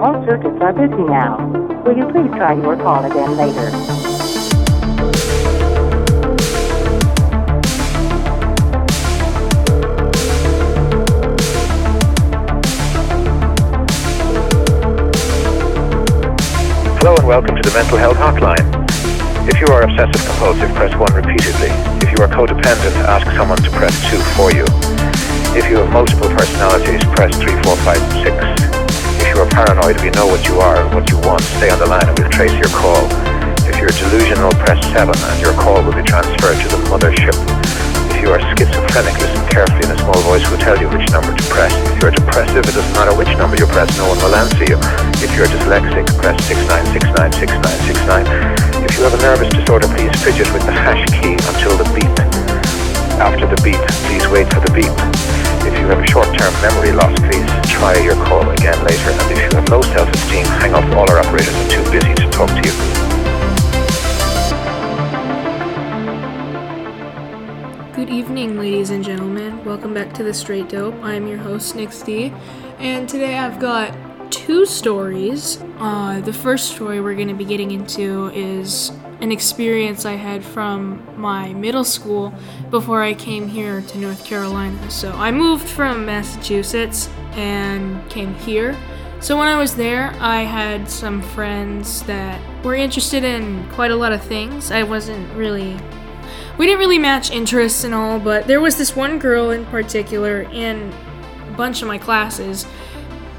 All circuits are busy now. Will you please try your call again later? Hello and welcome to the Mental Health Hotline. If you are obsessive compulsive, press 1 repeatedly. If you are codependent, ask someone to press 2 for you. If you have multiple personalities, press 3, 4, 5, 6. If you are paranoid, we know what you are and what you want. Stay on the line and we'll trace your call. If you're delusional, press 7 and your call will be transferred to the mothership. If you are schizophrenic, listen carefully and a small voice will tell you which number to press. If you're depressive, it doesn't matter which number you press, no one will answer you. If you're dyslexic, press 69696969. If you have a nervous disorder, please fidget with the hash key until the beep. After the beep, please wait for the beep. You have a short-term memory loss, please try your call again later. And if you have low self-esteem, hang up. All our operators are too busy to talk to you. Good evening, ladies and gentlemen. Welcome back to The Straight Dope. I'm your host, Nick D, and today I've got two stories. Uh, the first story we're going to be getting into is an experience I had from my middle school before I came here to North Carolina. So I moved from Massachusetts and came here. So when I was there, I had some friends that were interested in quite a lot of things. I wasn't really we didn't really match interests and all, but there was this one girl in particular in a bunch of my classes.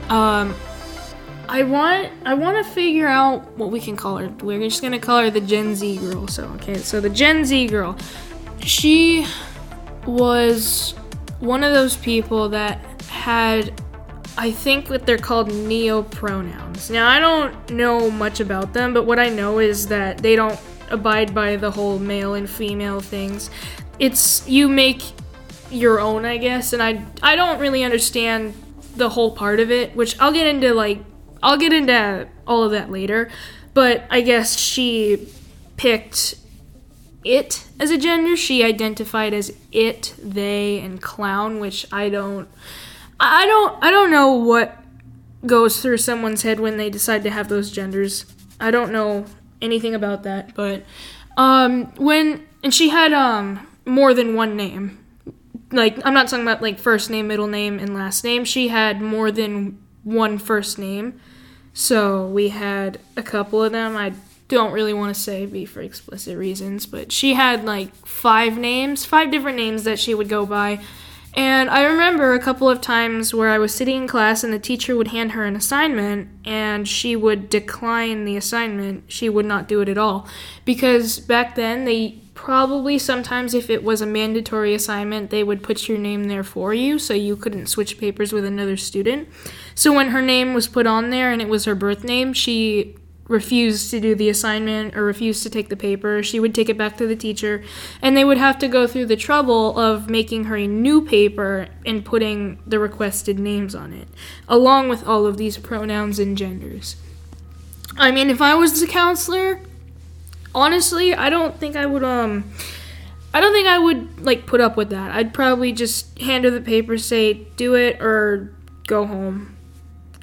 Um, I want I want to figure out what we can call her. We're just gonna call her the Gen Z girl. So okay, so the Gen Z girl, she was one of those people that had I think what they're called neo pronouns. Now I don't know much about them, but what I know is that they don't abide by the whole male and female things. It's you make your own, I guess, and I I don't really understand the whole part of it, which I'll get into like I'll get into all of that later, but I guess she picked it as a gender. She identified as it, they, and clown, which I don't I don't I don't know what goes through someone's head when they decide to have those genders. I don't know anything about that, but um when and she had um more than one name. Like I'm not talking about like first name, middle name, and last name. She had more than one first name. So we had a couple of them. I don't really want to say be for explicit reasons, but she had like five names, five different names that she would go by. And I remember a couple of times where I was sitting in class and the teacher would hand her an assignment and she would decline the assignment. She would not do it at all. Because back then, they probably sometimes, if it was a mandatory assignment, they would put your name there for you so you couldn't switch papers with another student. So when her name was put on there and it was her birth name, she refused to do the assignment or refused to take the paper, she would take it back to the teacher, and they would have to go through the trouble of making her a new paper and putting the requested names on it, along with all of these pronouns and genders. I mean, if I was the counselor, honestly, I don't think I would um I don't think I would like put up with that. I'd probably just hand her the paper, say do it or go home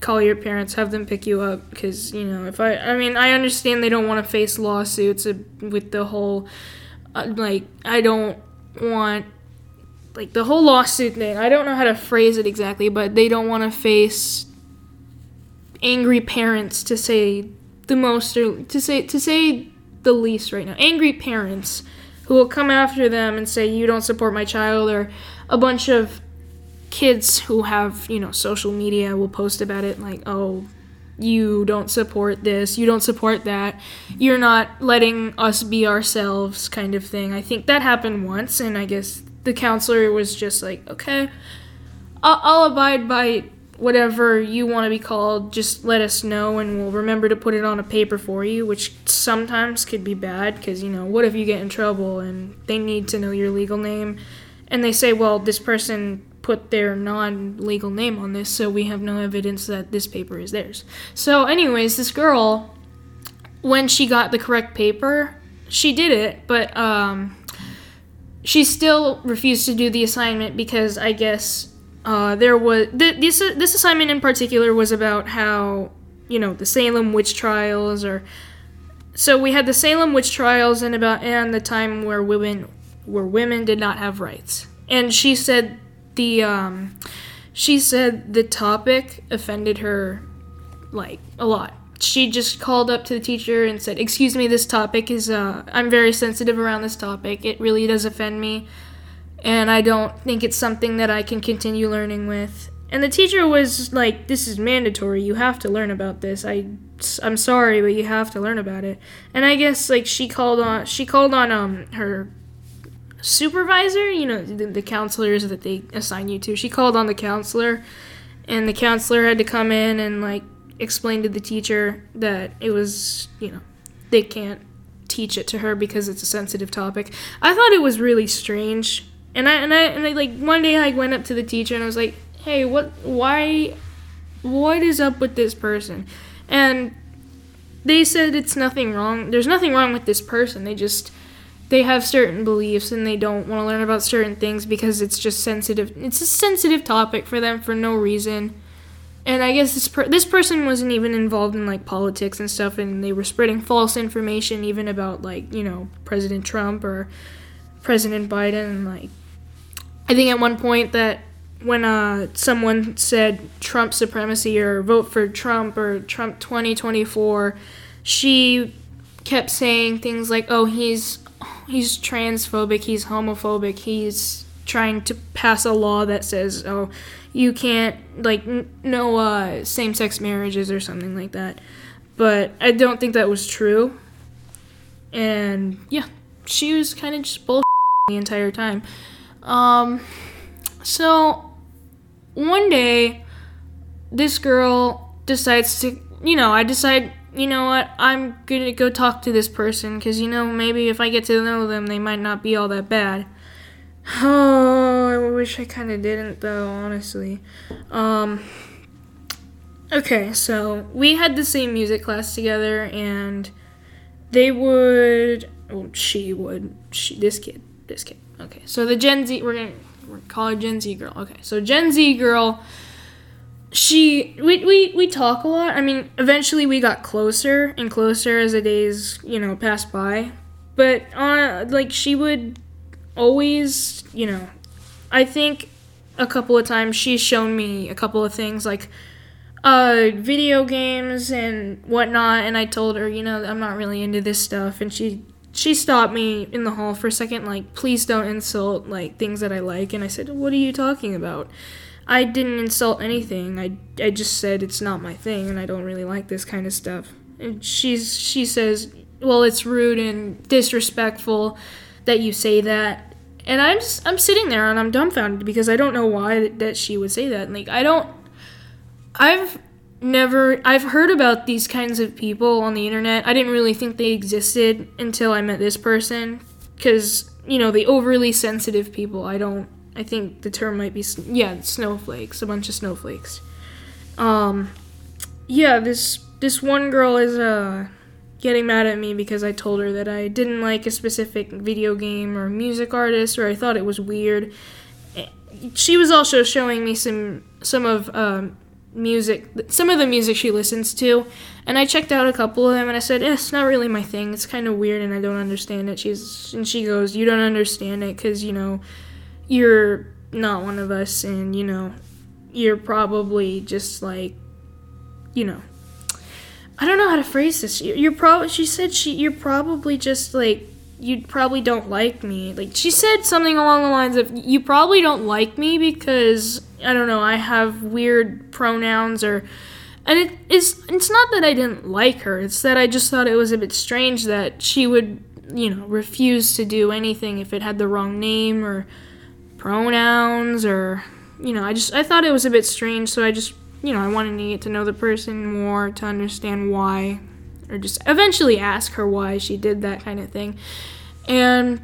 call your parents, have them pick you up because you know if I I mean I understand they don't want to face lawsuits with the whole uh, like I don't want like the whole lawsuit thing. I don't know how to phrase it exactly, but they don't want to face angry parents to say the most or to say to say the least right now. Angry parents who will come after them and say you don't support my child or a bunch of kids who have, you know, social media will post about it like, oh, you don't support this, you don't support that, you're not letting us be ourselves, kind of thing. I think that happened once, and I guess the counselor was just like, okay, I'll, I'll abide by whatever you want to be called, just let us know, and we'll remember to put it on a paper for you, which sometimes could be bad because, you know, what if you get in trouble and they need to know your legal name? And they say, well, this person put their non legal name on this, so we have no evidence that this paper is theirs. So, anyways, this girl, when she got the correct paper, she did it, but um, she still refused to do the assignment because I guess uh, there was th- this this assignment in particular was about how you know, the Salem witch trials or so we had the Salem witch trials and about and the time where women where women did not have rights. And she said the um she said the topic offended her like a lot. She just called up to the teacher and said, "Excuse me, this topic is uh I'm very sensitive around this topic. It really does offend me." And I don't think it's something that I can continue learning with. And the teacher was like, "This is mandatory. You have to learn about this. I, I'm sorry, but you have to learn about it." And I guess like she called on she called on um her supervisor, you know, the, the counselors that they assign you to. She called on the counselor, and the counselor had to come in and like explain to the teacher that it was, you know, they can't teach it to her because it's a sensitive topic. I thought it was really strange. And I and I and I like one day I went up to the teacher and I was like, "Hey, what why what is up with this person?" And they said it's nothing wrong. There's nothing wrong with this person. They just they have certain beliefs and they don't want to learn about certain things because it's just sensitive. It's a sensitive topic for them for no reason. And I guess this per- this person wasn't even involved in like politics and stuff, and they were spreading false information even about like you know President Trump or President Biden. And, like I think at one point that when uh, someone said Trump supremacy or vote for Trump or Trump 2024, she kept saying things like, "Oh, he's he's transphobic, he's homophobic, he's trying to pass a law that says, oh, you can't like n- no uh, same-sex marriages or something like that." But I don't think that was true. And yeah, she was kind of just bull the entire time. Um, so one day, this girl decides to, you know, I decide you know what, I'm gonna go talk to this person because, you know, maybe if I get to know them, they might not be all that bad. Oh, I wish I kind of didn't, though, honestly. Um, okay, so we had the same music class together, and they would, oh, she would, she, this kid, this kid. Okay, so the Gen Z, we're gonna, we're gonna call her Gen Z girl. Okay, so Gen Z girl she we, we we talk a lot. I mean eventually we got closer and closer as the days you know passed by. But on like she would always you know i think a couple of times she's shown me a couple of things like uh video games and whatnot. And i told her you know i'm not really into this stuff. And she she stopped me in the hall for a second like please don't insult like things that i like. And i said what are you talking about I didn't insult anything. I, I just said it's not my thing and I don't really like this kind of stuff. And she's she says, "Well, it's rude and disrespectful that you say that." And I'm just I'm sitting there and I'm dumbfounded because I don't know why that she would say that. Like I don't I've never I've heard about these kinds of people on the internet. I didn't really think they existed until I met this person cuz you know, the overly sensitive people I don't I think the term might be yeah, snowflakes, a bunch of snowflakes. Um, yeah, this this one girl is uh getting mad at me because I told her that I didn't like a specific video game or music artist or I thought it was weird. She was also showing me some some of um, music, some of the music she listens to, and I checked out a couple of them and I said, eh, "It's not really my thing. It's kind of weird and I don't understand it." She's and she goes, "You don't understand it because you know." You're not one of us and you know you're probably just like you know i don't know how to phrase this. You're probably she said she you're probably just like you probably don't like me. Like she said something along the lines of you probably don't like me because i don't know i have weird pronouns or and it is it's not that i didn't like her. It's that i just thought it was a bit strange that she would you know refuse to do anything if it had the wrong name or pronouns or you know, I just I thought it was a bit strange, so I just you know, I wanted to get to know the person more to understand why or just eventually ask her why she did that kind of thing. And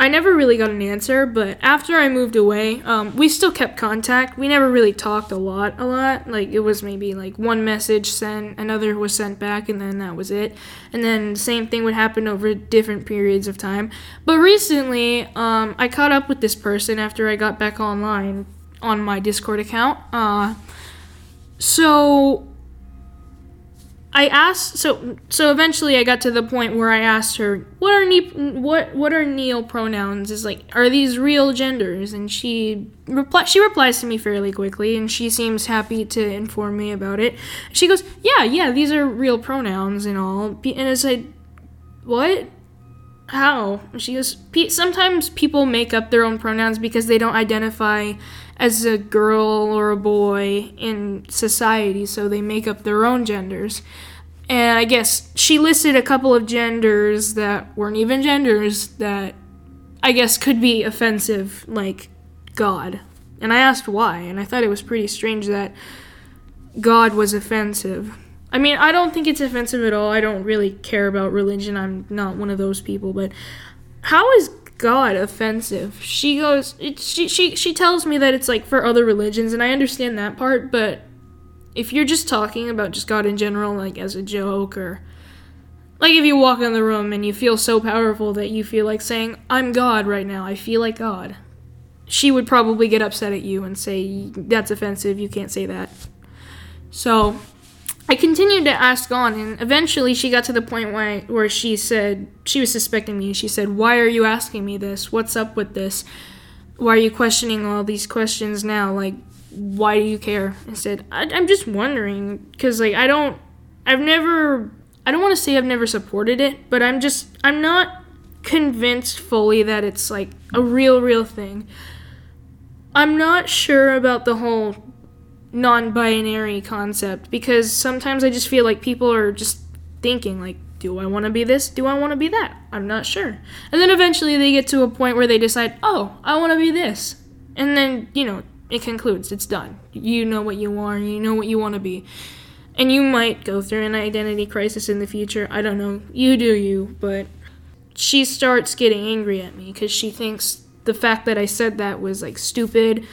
I never really got an answer, but after I moved away, um, we still kept contact. We never really talked a lot, a lot. Like it was maybe like one message sent, another was sent back, and then that was it. And then the same thing would happen over different periods of time. But recently, um, I caught up with this person after I got back online on my Discord account. Uh, so I asked so so eventually I got to the point where I asked her what are ne- what what are neo pronouns is like are these real genders and she reply she replies to me fairly quickly and she seems happy to inform me about it. She goes, "Yeah, yeah, these are real pronouns and all." And it's like, "What? How?" She goes, "Sometimes people make up their own pronouns because they don't identify as a girl or a boy in society, so they make up their own genders. And I guess she listed a couple of genders that weren't even genders that I guess could be offensive, like God. And I asked why, and I thought it was pretty strange that God was offensive. I mean, I don't think it's offensive at all. I don't really care about religion. I'm not one of those people, but how is God offensive. She goes it, she she she tells me that it's like for other religions and I understand that part, but if you're just talking about just God in general like as a joke or like if you walk in the room and you feel so powerful that you feel like saying I'm God right now. I feel like God. She would probably get upset at you and say that's offensive. You can't say that. So, I continued to ask on, and eventually she got to the point where, where she said, she was suspecting me. She said, Why are you asking me this? What's up with this? Why are you questioning all these questions now? Like, why do you care? I said, I, am just wondering, because, like, I don't, I've never, I don't want to say I've never supported it, but I'm just, I'm not convinced fully that it's, like, a real, real thing. I'm not sure about the whole non binary concept because sometimes I just feel like people are just thinking, like, do I want to be this? Do I want to be that? I'm not sure. And then eventually they get to a point where they decide, oh, I want to be this. And then, you know, it concludes. It's done. You know what you are, you know what you want to be. And you might go through an identity crisis in the future. I don't know. You do you. But she starts getting angry at me because she thinks the fact that I said that was like stupid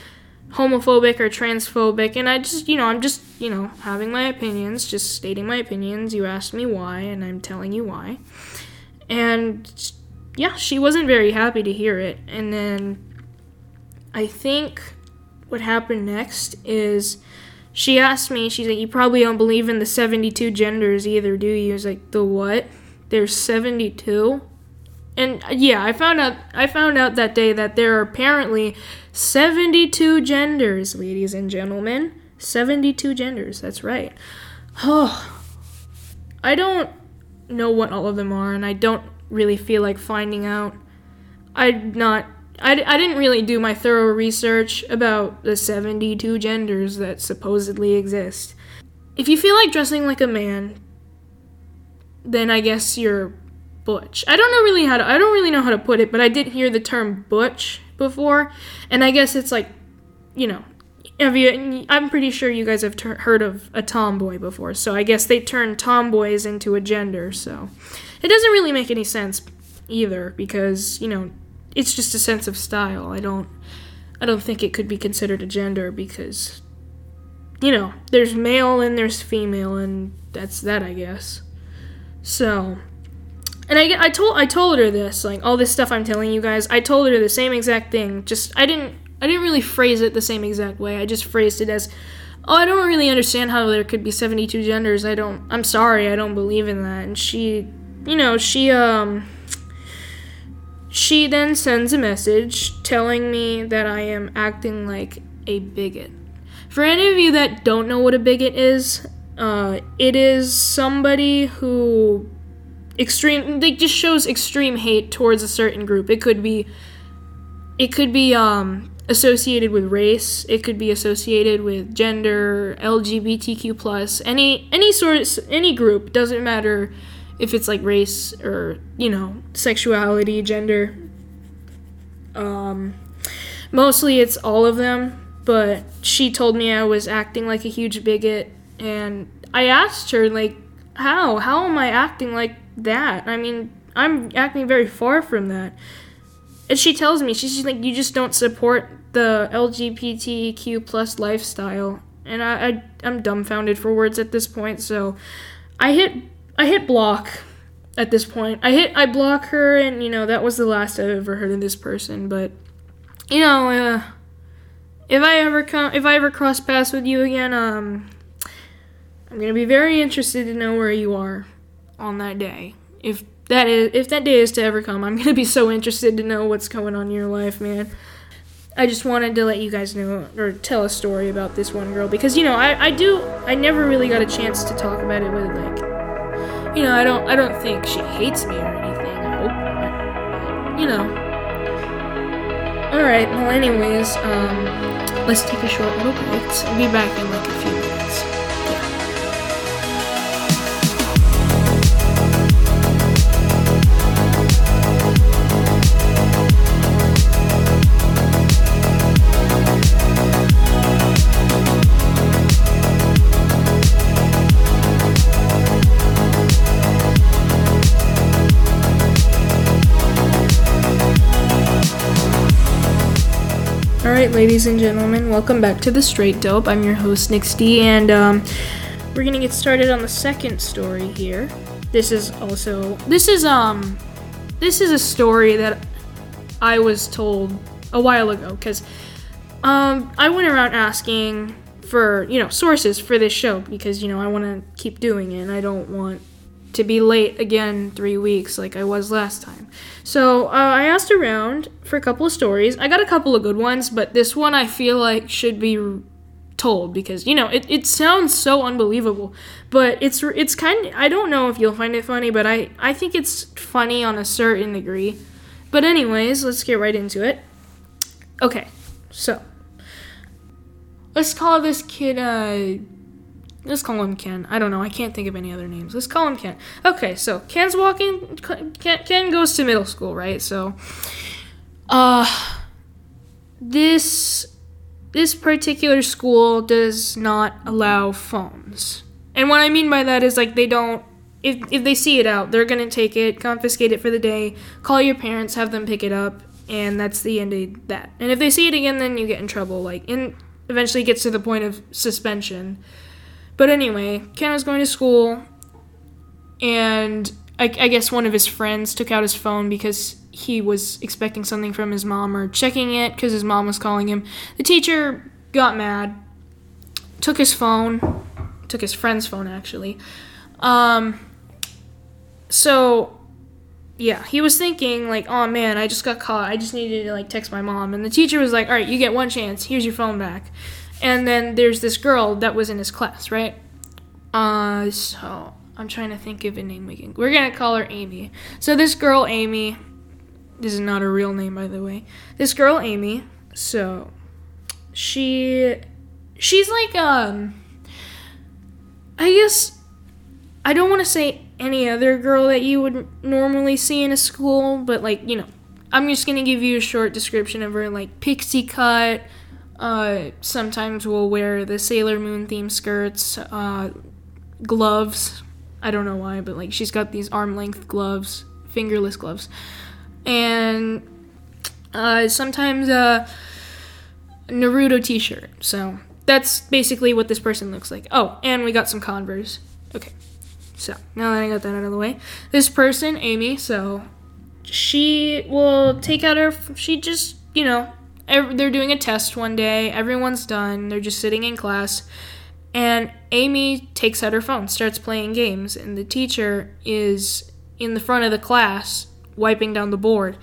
homophobic or transphobic and I just, you know, I'm just, you know, having my opinions, just stating my opinions. You asked me why and I'm telling you why. And yeah, she wasn't very happy to hear it. And then I think what happened next is she asked me, she's like, You probably don't believe in the 72 genders either, do you? I was like, The what? There's 72? And yeah, I found out I found out that day that there are apparently 72 genders, ladies and gentlemen. 72 genders, that's right. Oh, I don't know what all of them are, and I don't really feel like finding out. I'm not. I, I didn't really do my thorough research about the 72 genders that supposedly exist. If you feel like dressing like a man, then I guess you're butch. I don't know really how to I don't really know how to put it, but I did hear the term butch before, and I guess it's like, you know, have you? I'm pretty sure you guys have ter- heard of a tomboy before, so I guess they turned tomboys into a gender. So it doesn't really make any sense either because you know it's just a sense of style. I don't I don't think it could be considered a gender because you know there's male and there's female and that's that I guess. So and I, I told I told her this like all this stuff I'm telling you guys. I told her the same exact thing. Just I didn't I didn't really phrase it the same exact way. I just phrased it as, "Oh, I don't really understand how there could be 72 genders. I don't. I'm sorry. I don't believe in that." And she, you know, she um she then sends a message telling me that I am acting like a bigot. For any of you that don't know what a bigot is, uh, it is somebody who extreme like just shows extreme hate towards a certain group. It could be it could be um associated with race, it could be associated with gender, LGBTQ plus, any any sort any group, doesn't matter if it's like race or, you know, sexuality, gender. Um mostly it's all of them, but she told me I was acting like a huge bigot and I asked her like how? How am I acting like that. I mean, I'm acting very far from that. And she tells me, she's like, you just don't support the LGBTQ plus lifestyle. And I, I I'm dumbfounded for words at this point, so I hit I hit block at this point. I hit I block her and you know, that was the last I've ever heard of this person, but you know, uh, if I ever come if I ever cross paths with you again, um I'm gonna be very interested to know where you are on that day. If that is if that day is to ever come, I'm gonna be so interested to know what's going on in your life, man. I just wanted to let you guys know or tell a story about this one girl because you know I, I do I never really got a chance to talk about it with like you know I don't I don't think she hates me or anything I hope not you know all right well anyways um let's take a short little break I'll be back in like right, ladies and gentlemen, welcome back to the Straight Dope. I'm your host Nick D, and um, we're gonna get started on the second story here. This is also this is um this is a story that I was told a while ago because um I went around asking for you know sources for this show because you know I want to keep doing it and I don't want to be late again three weeks like I was last time. So uh, I asked around for a couple of stories. I got a couple of good ones, but this one I feel like should be told because you know it, it sounds so unbelievable, but it's it's kind. Of, I don't know if you'll find it funny, but I I think it's funny on a certain degree. But anyways, let's get right into it. Okay, so let's call this kid uh Let's call him Ken. I don't know. I can't think of any other names. Let's call him Ken. Okay, so Ken's walking. Ken, Ken goes to middle school, right? So, uh, this this particular school does not allow phones. And what I mean by that is like they don't. If if they see it out, they're gonna take it, confiscate it for the day, call your parents, have them pick it up, and that's the end of that. And if they see it again, then you get in trouble. Like, and eventually gets to the point of suspension. But anyway, Ken was going to school, and I, I, guess one of his friends took out his phone because he was expecting something from his mom or checking it because his mom was calling him. The teacher got mad, took his phone, took his friend's phone actually. Um, so, yeah, he was thinking, like, oh man, I just got caught. I just needed to, like, text my mom. And the teacher was like, all right, you get one chance. Here's your phone back. And then there's this girl that was in his class, right? Uh, so I'm trying to think of a name we can. We're gonna call her Amy. So this girl, Amy, this is not a real name, by the way. This girl, Amy. So she, she's like um. I guess I don't want to say any other girl that you would normally see in a school, but like you know, I'm just gonna give you a short description of her, like pixie cut uh, sometimes we'll wear the Sailor Moon theme skirts, uh, gloves. I don't know why, but like she's got these arm length gloves, fingerless gloves, and uh, sometimes a Naruto T-shirt. So that's basically what this person looks like. Oh, and we got some Converse. Okay, so now that I got that out of the way, this person, Amy. So she will take out her. She just you know they're doing a test one day. Everyone's done. They're just sitting in class. And Amy takes out her phone, starts playing games, and the teacher is in the front of the class wiping down the board.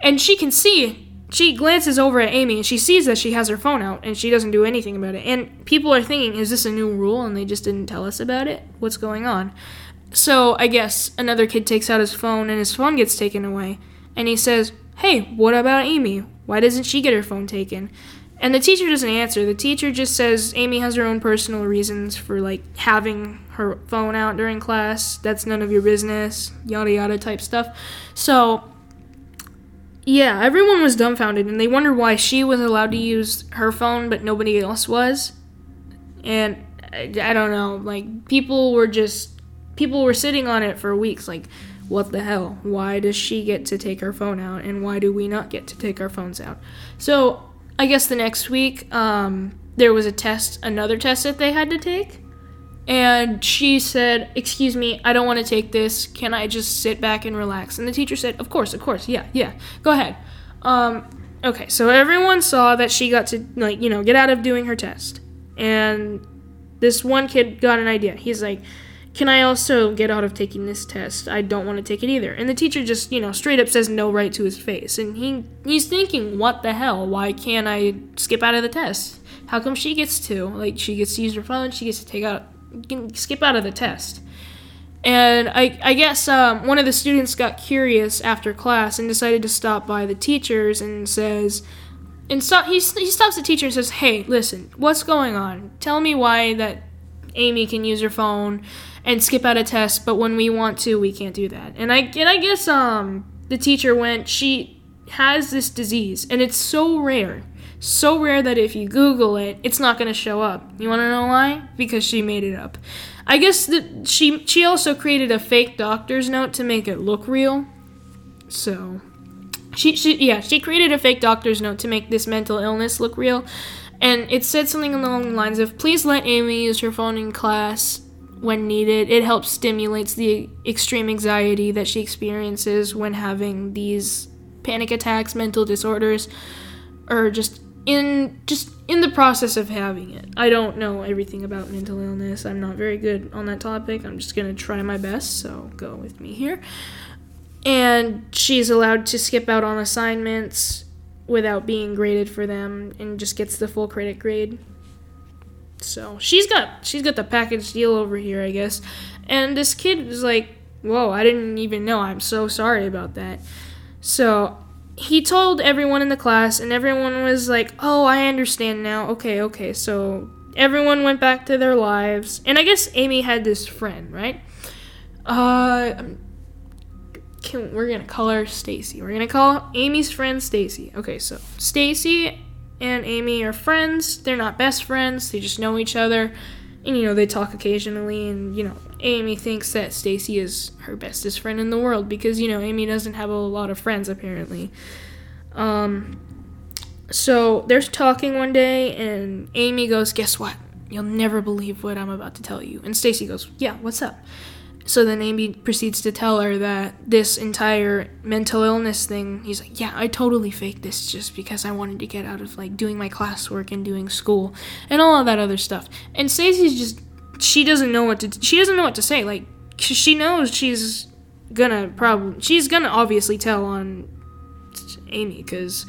And she can see, she glances over at Amy and she sees that she has her phone out and she doesn't do anything about it. And people are thinking, is this a new rule and they just didn't tell us about it? What's going on? So I guess another kid takes out his phone and his phone gets taken away. And he says, Hey, what about Amy? Why doesn't she get her phone taken? And the teacher doesn't answer. The teacher just says Amy has her own personal reasons for like having her phone out during class. That's none of your business, yada yada type stuff. So yeah, everyone was dumbfounded and they wondered why she was allowed to use her phone but nobody else was. And I, I don't know, like people were just people were sitting on it for weeks like what the hell? Why does she get to take her phone out and why do we not get to take our phones out? So, I guess the next week, um, there was a test, another test that they had to take. And she said, Excuse me, I don't want to take this. Can I just sit back and relax? And the teacher said, Of course, of course, yeah, yeah, go ahead. Um, okay, so everyone saw that she got to, like, you know, get out of doing her test. And this one kid got an idea. He's like, "Can I also get out of taking this test? I don't want to take it either." And the teacher just, you know, straight up says no right to his face. And he he's thinking, "What the hell? Why can't I skip out of the test? How come she gets to? Like she gets to use her phone, she gets to take out skip out of the test." And I, I guess um, one of the students got curious after class and decided to stop by the teachers and says, and stop, he, he stops the teacher and says, Hey, listen, what's going on? Tell me why that Amy can use her phone and skip out a test, but when we want to, we can't do that. And I, and I guess um, the teacher went, She has this disease, and it's so rare. So rare that if you Google it, it's not going to show up. You want to know why? Because she made it up. I guess that she she also created a fake doctor's note to make it look real. So she, she yeah, she created a fake doctor's note to make this mental illness look real. And it said something along the lines of please let Amy use her phone in class when needed. It helps stimulates the extreme anxiety that she experiences when having these panic attacks, mental disorders, or just in just in the process of having it. I don't know everything about mental illness. I'm not very good on that topic. I'm just going to try my best, so go with me here. And she's allowed to skip out on assignments without being graded for them and just gets the full credit grade. So, she's got she's got the package deal over here, I guess. And this kid was like, "Whoa, I didn't even know. I'm so sorry about that." So, he told everyone in the class, and everyone was like, "Oh, I understand now. Okay, okay." So everyone went back to their lives, and I guess Amy had this friend, right? Uh, can, we're gonna call her Stacy. We're gonna call Amy's friend Stacy. Okay, so Stacy and Amy are friends. They're not best friends. They just know each other, and you know they talk occasionally. And you know Amy thinks that Stacy is her bestest friend in the world because you know Amy doesn't have a lot of friends apparently. Um, so they're talking one day, and Amy goes, "Guess what? You'll never believe what I'm about to tell you." And Stacy goes, "Yeah, what's up?" So then Amy proceeds to tell her that this entire mental illness thing, he's like, Yeah, I totally faked this just because I wanted to get out of like doing my classwork and doing school and all of that other stuff. And Stacy's just she doesn't know what to she doesn't know what to say. Like she knows she's gonna probably she's gonna obviously tell on Amy because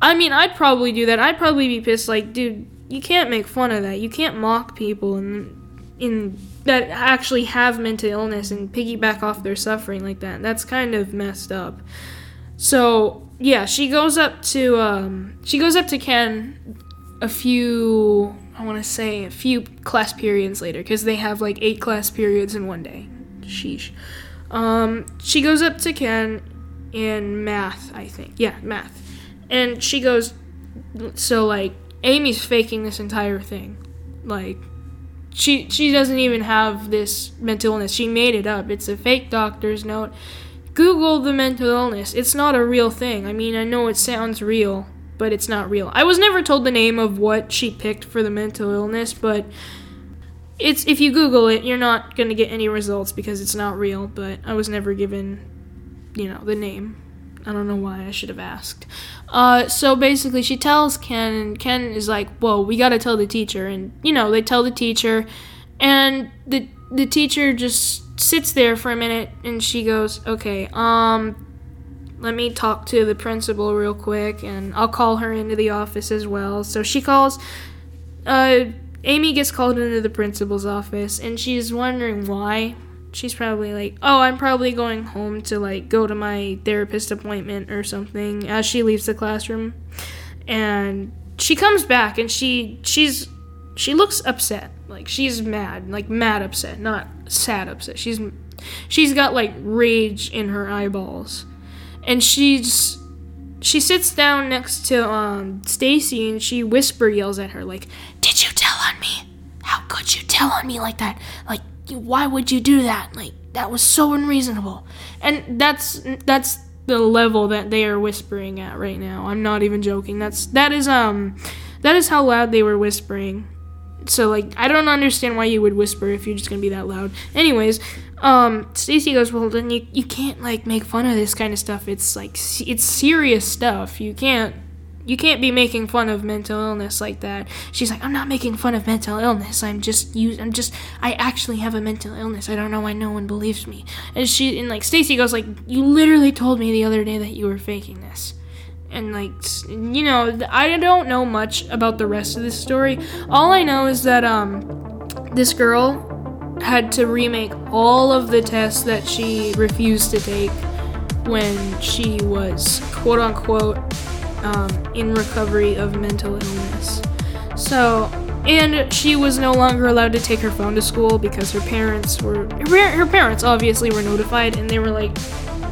I mean I'd probably do that. I'd probably be pissed. Like, dude, you can't make fun of that. You can't mock people and in that actually have mental illness and piggyback off their suffering like that. That's kind of messed up. So yeah, she goes up to um, she goes up to Ken a few I want to say a few class periods later because they have like eight class periods in one day. Sheesh. Um, she goes up to Ken in math, I think. Yeah, math. And she goes, so like Amy's faking this entire thing. Like she she doesn't even have this mental illness. She made it up. It's a fake doctor's note. Google the mental illness. It's not a real thing. I mean, I know it sounds real, but it's not real. I was never told the name of what she picked for the mental illness, but it's if you Google it, you're not gonna get any results because it's not real. But I was never given, you know, the name. I don't know why I should have asked. Uh, so basically, she tells Ken, and Ken is like, "Whoa, we gotta tell the teacher." And you know, they tell the teacher, and the the teacher just sits there for a minute, and she goes, "Okay, um, let me talk to the principal real quick, and I'll call her into the office as well." So she calls. Uh, Amy gets called into the principal's office, and she's wondering why she's probably like, "Oh, I'm probably going home to like go to my therapist appointment or something." As she leaves the classroom, and she comes back and she she's she looks upset, like she's mad, like mad upset, not sad upset. She's she's got like rage in her eyeballs, and she's she sits down next to um Stacy and she whisper yells at her like, "Did you tell on me? How could you tell on me like that? Like why would you do that? Like that was so unreasonable. And that's that's the level that they are whispering at right now. I'm not even joking. That's that is um that is how loud they were whispering. So like I don't understand why you would whisper if you're just gonna be that loud. Anyways, um, Stacy goes, well then you you can't like make fun of this kind of stuff. It's like it's serious stuff. You can't you can't be making fun of mental illness like that. She's like, I'm not making fun of mental illness. I'm just you. I'm just. I actually have a mental illness. I don't know why no one believes me. And she and like Stacy goes like, you literally told me the other day that you were faking this. And like, you know, I don't know much about the rest of this story. All I know is that um, this girl had to remake all of the tests that she refused to take when she was quote unquote um, in recovery of mental illness. So, and she was no longer allowed to take her phone to school because her parents were her parents obviously were notified and they were like,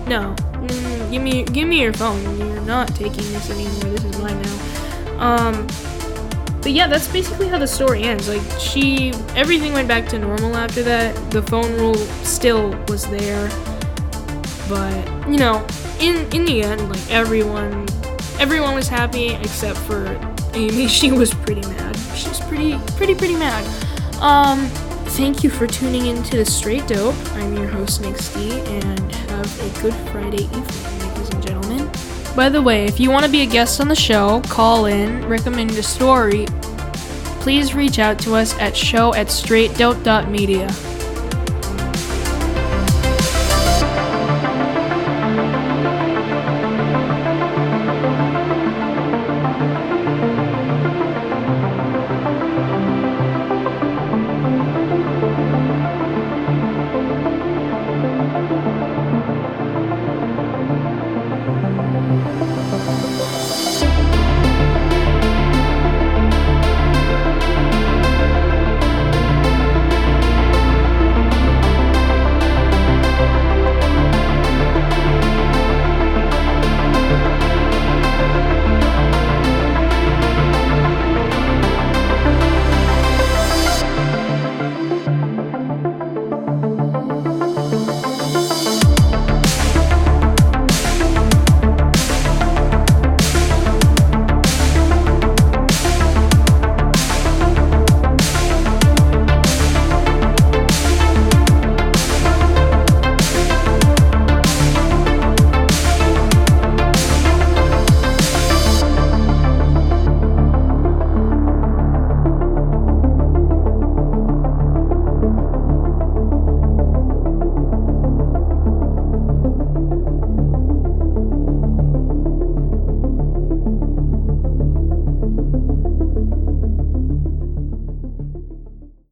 no, mm, give me give me your phone. You're not taking this anymore. This is mine now. Um, but yeah, that's basically how the story ends. Like she, everything went back to normal after that. The phone rule still was there, but you know, in in the end, like everyone everyone was happy except for Amy. She was pretty mad. She was pretty pretty pretty mad. Um thank you for tuning in to the Straight Dope. I'm your host Nick D and have a good Friday evening, ladies and gentlemen. By the way, if you want to be a guest on the show, call in, recommend a story, please reach out to us at show at straightdope.media.